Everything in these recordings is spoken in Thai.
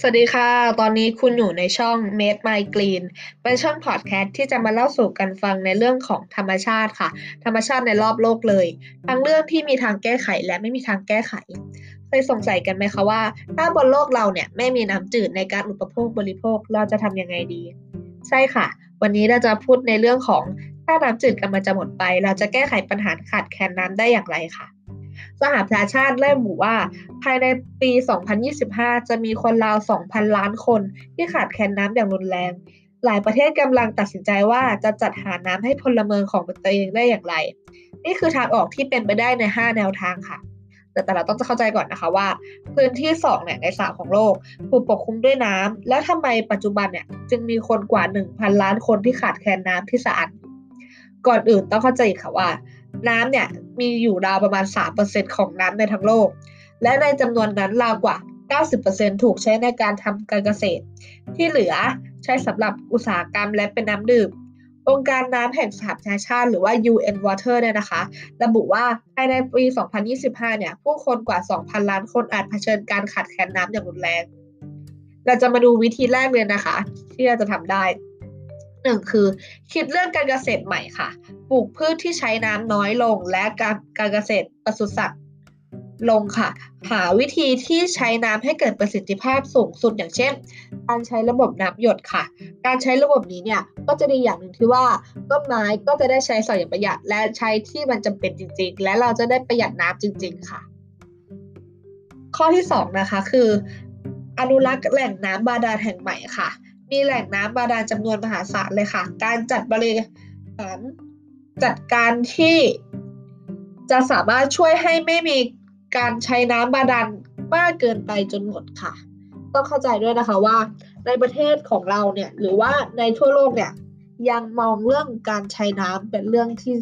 สวัสดีค่ะ ตอนนี้คุณอยู่ในช่อง Made My Green เป็นช่องพอดแคสต์ที่จะมาเล่าสู่กันฟังในเรื่องของธรรมชาติค่ะ ธรรมชาติในรอบโลกเลย ทั้งเรื่องที่มีทางแก้ไขและไม่มีทางแก้ไข เคยสงสัยกันไหมคะว่า ถ้าบนโลกเราเนี่ยไม่มีน้ำจืดในการอุปโภคบริโภคเราจะทำยังไงดี ใช่ค่ะ วันนี้เราจะพูดในเรื่องของถ้าน้ำจืดกำลังจะหมดไป เราจะแก้ไขปัญหาขาดแคลนน้ำได้อย่างไรค่ะ สหประชาชาติระบุว่า ภายในปี 2025 จะมีคนราว 2,000 ล้านคนที่ขาดแคลนน้ำอย่างรุนแรง หลายประเทศกำลังตัดสินใจว่าจะจัดหาน้ำให้พลเมืองของตัวเองได้อย่างไร นี่คือทางออกที่เป็นไปได้ใน 5 แนวทางค่ะ แต่แต่เราต้องเข้าใจก่อนนะคะว่า พื้นที่2เนี่ยในสาของโลกถูกปกคลุมด้วยน้ำแล้วทำไมปัจจุบันเนี่ยจึงมีคนกว่า 1,000 ล้านคนที่ขาดแคลนน้ำที่สะอาดก่อนอื่นต้องเข้าใจค่ะว่า น้ำเนี่ยมีอยู่ราวประมาณ 3%ของน้ำในทั้งโลก และในจำนวนนั้นราวกว่า 90%ถูกใช้ในการทำการเกษตร ที่เหลือใช้สำหรับอุตสาหกรรมและเป็นน้ำดื่ม องค์การน้ำแห่งสหประชาชาติหรือว่า UN Water เนี่ยนะคะ ระบุว่าภายในปี 2025 เนี่ย ผู้คนกว่า 2,000 ล้านคนอาจเผชิญการขาดแคลนน้ำอย่างรุนแรง เราจะมาดูวิธีแรกเลยนะคะ ที่เราจะทำได้ หนึ่งคือ คิดเรื่องการเกษตรใหม่ค่ะ ปลูกพืชที่ใช้น้ำน้อยลง และการการเกษตรปศุสัตว์ลงค่ะ หาวิธีที่ใช้น้ำให้เกิดประสิทธิภาพสูงสุดอย่างเช่น การใช้ระบบน้ำหยดค่ะ การใช้ระบบนี้เนี่ยก็จะดีอย่างหนึ่งที่ว่าต้นไม้ก็จะได้ใช้สอยอย่างประหยัด และใช้ที่มันจำเป็นจริง ๆ และเราจะได้ประหยัดน้ำจริง ๆ ค่ะ ข้อที่2นะคะคือ อนุรักษ์แหล่งน้ำบาดาลแห่งใหม่ค่ะ มีแหล่งน้ำบาดาลจำนวนมหาศาลเลยค่ะ การจัดบริหารจัดการที่จะสามารถช่วยให้ไม่มีการใช้น้ำบาดาลมากเกินไปจนหมดค่ะ ต้องเข้าใจด้วยนะคะว่า ในประเทศของเราเนี่ยหรือว่าในทั่วโลกเนี่ยยังมองเรื่องการใช้น้ำเป็นเรื่องที่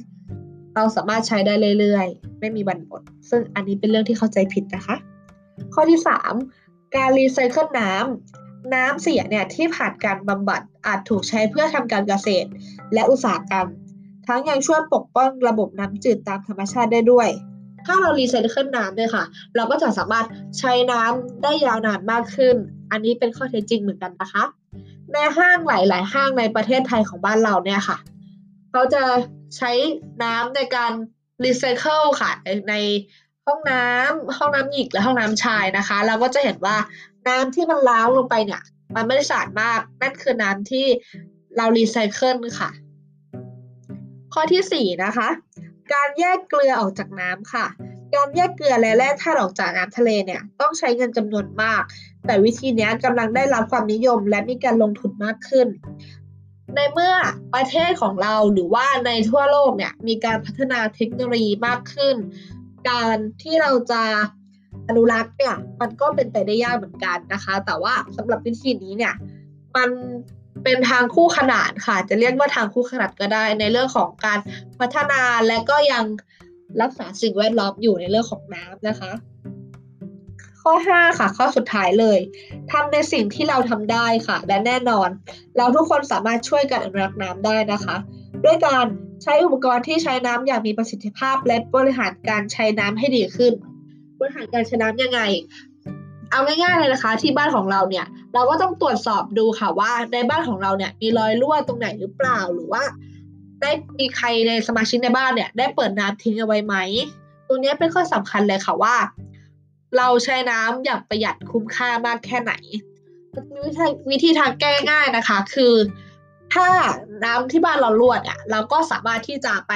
เราสามารถใช้ได้เรื่อยๆ ไม่มีบันหมด ซึ่งอันนี้เป็นเรื่องที่เข้าใจผิดนะคะ ข้อที่ 3 การรีไซเคิลน้ำ น้ำเสียเนี่ยที่ผ่านการบำบัดอาจถูกใช้เพื่อทำการเกษตร และอุตสาหกรรม ทั้งยังช่วยปกป้องระบบน้ำจืดตามธรรมชาติได้ด้วย ถ้าเรารีไซเคิลน้ำเนี่ยค่ะ เราก็จะสามารถใช้น้ำได้ยาวนานมากขึ้น อันนี้เป็นข้อเท็จจริงเหมือนกันนะคะในห้างหลาย ๆ ห้างในประเทศไทยของบ้านเราเนี่ยค่ะ เขาจะใช้น้ำในการรีไซเคิลค่ะใน ห้องน้ำห้องน้ำหญิงและห้องน้ำชายนะคะ เราก็จะเห็นว่าน้ำที่มันล้างลงไปเนี่ย มันไม่ได้สะอาดมาก นั่นคือน้ำที่เรารีไซเคิลค่ะ ข้อที่สี่นะคะ การแยกเกลือออกจากน้ำค่ะ การแยกเกลือและแร่ธาตุออกจากน้ำทะเลเนี่ยต้องใช้เงินจำนวนมาก แต่วิธีนี้กำลังได้รับความนิยมและมีการลงทุนมากขึ้นในเมื่อประเทศของเราหรือว่าในทั่วโลกเนี่ยมีการพัฒนาเทคโนโลยีมากขึ้น การที่เราจะอนุรักษ์เนี่ยมันก็เป็นไปได้ยากเหมือนกันนะคะ แต่ว่าสำหรับวิธีนี้เนี่ยมันเป็นทางคู่ขนานค่ะ จะเรียกว่าทางคู่ขนานก็ได้ในเรื่องของการพัฒนาและก็ยังรักษาสิ่งแวดล้อมอยู่ในเรื่องของน้ำนะคะ ข้อ 5 ค่ะ ข้อสุดท้ายเลยทำในสิ่งที่เราทำได้ค่ะ และแน่นอน เราทุกคนสามารถช่วยกันอนุรักษ์น้ำได้นะคะ ด้วยการ ใช้อุปกรณ์ที่ใช้น้ำอย่างมีประสิทธิภาพ และบริหารการใช้น้ำให้ดีขึ้น บริหารการใช้น้ำยังไง เอาง่ายๆเลยนะคะ ที่บ้านของเราเนี่ย เราก็ต้องตรวจสอบดูค่ะว่าในบ้านของเราเนี่ยมีรอยรั่วตรงไหนหรือเปล่าหรือว่า ได้มีใครในสมาชิกในบ้านเนี่ย ได้เปิดน้ำทิ้งเอาไว้ไหมตรงนี้เป็นข้อสำคัญเลยค่ะว่า เราใช้น้ำอย่างประหยัดคุ้มค่ามากแค่ไหนมีวิธีทางแก้ง่ายนะคะ คือ ถ้าน้ำที่บ้านเรารั่วเนี่ยเราก็สามารถที่จะไป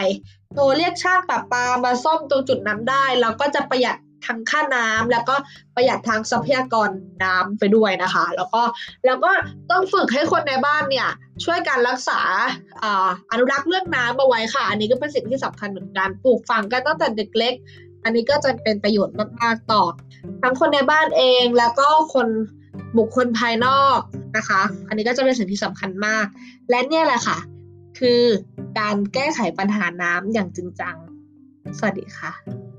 โทรเรียกช่างปะปามาซ่อมตรงจุดนั้นได้ เราก็จะประหยัดทั้งค่าน้ำแล้วก็ประหยัดทางทรัพยากรน้ำไปด้วยนะคะ แล้วก็แล้วก็ต้องฝึกให้คนในบ้านเนี่ยช่วยการรักษาอนุรักษ์เรื่องน้ำเอาไว้ค่ะ อันนี้ก็เป็นสิ่งที่สำคัญเหมือนกันปลูกฝังกันตั้งแต่เด็กเล็ก อันนี้ก็จะเป็นประโยชน์มากๆต่อ ทั้งคนในบ้านเองแล้วก็คนบุคคลภายนอก นะคะ อันนี้ก็จะเป็นสิ่งที่สำคัญมาก และเนี่ยแหละค่ะ คือการแก้ไขปัญหาน้ำอย่างจริงจัง สวัสดีค่ะ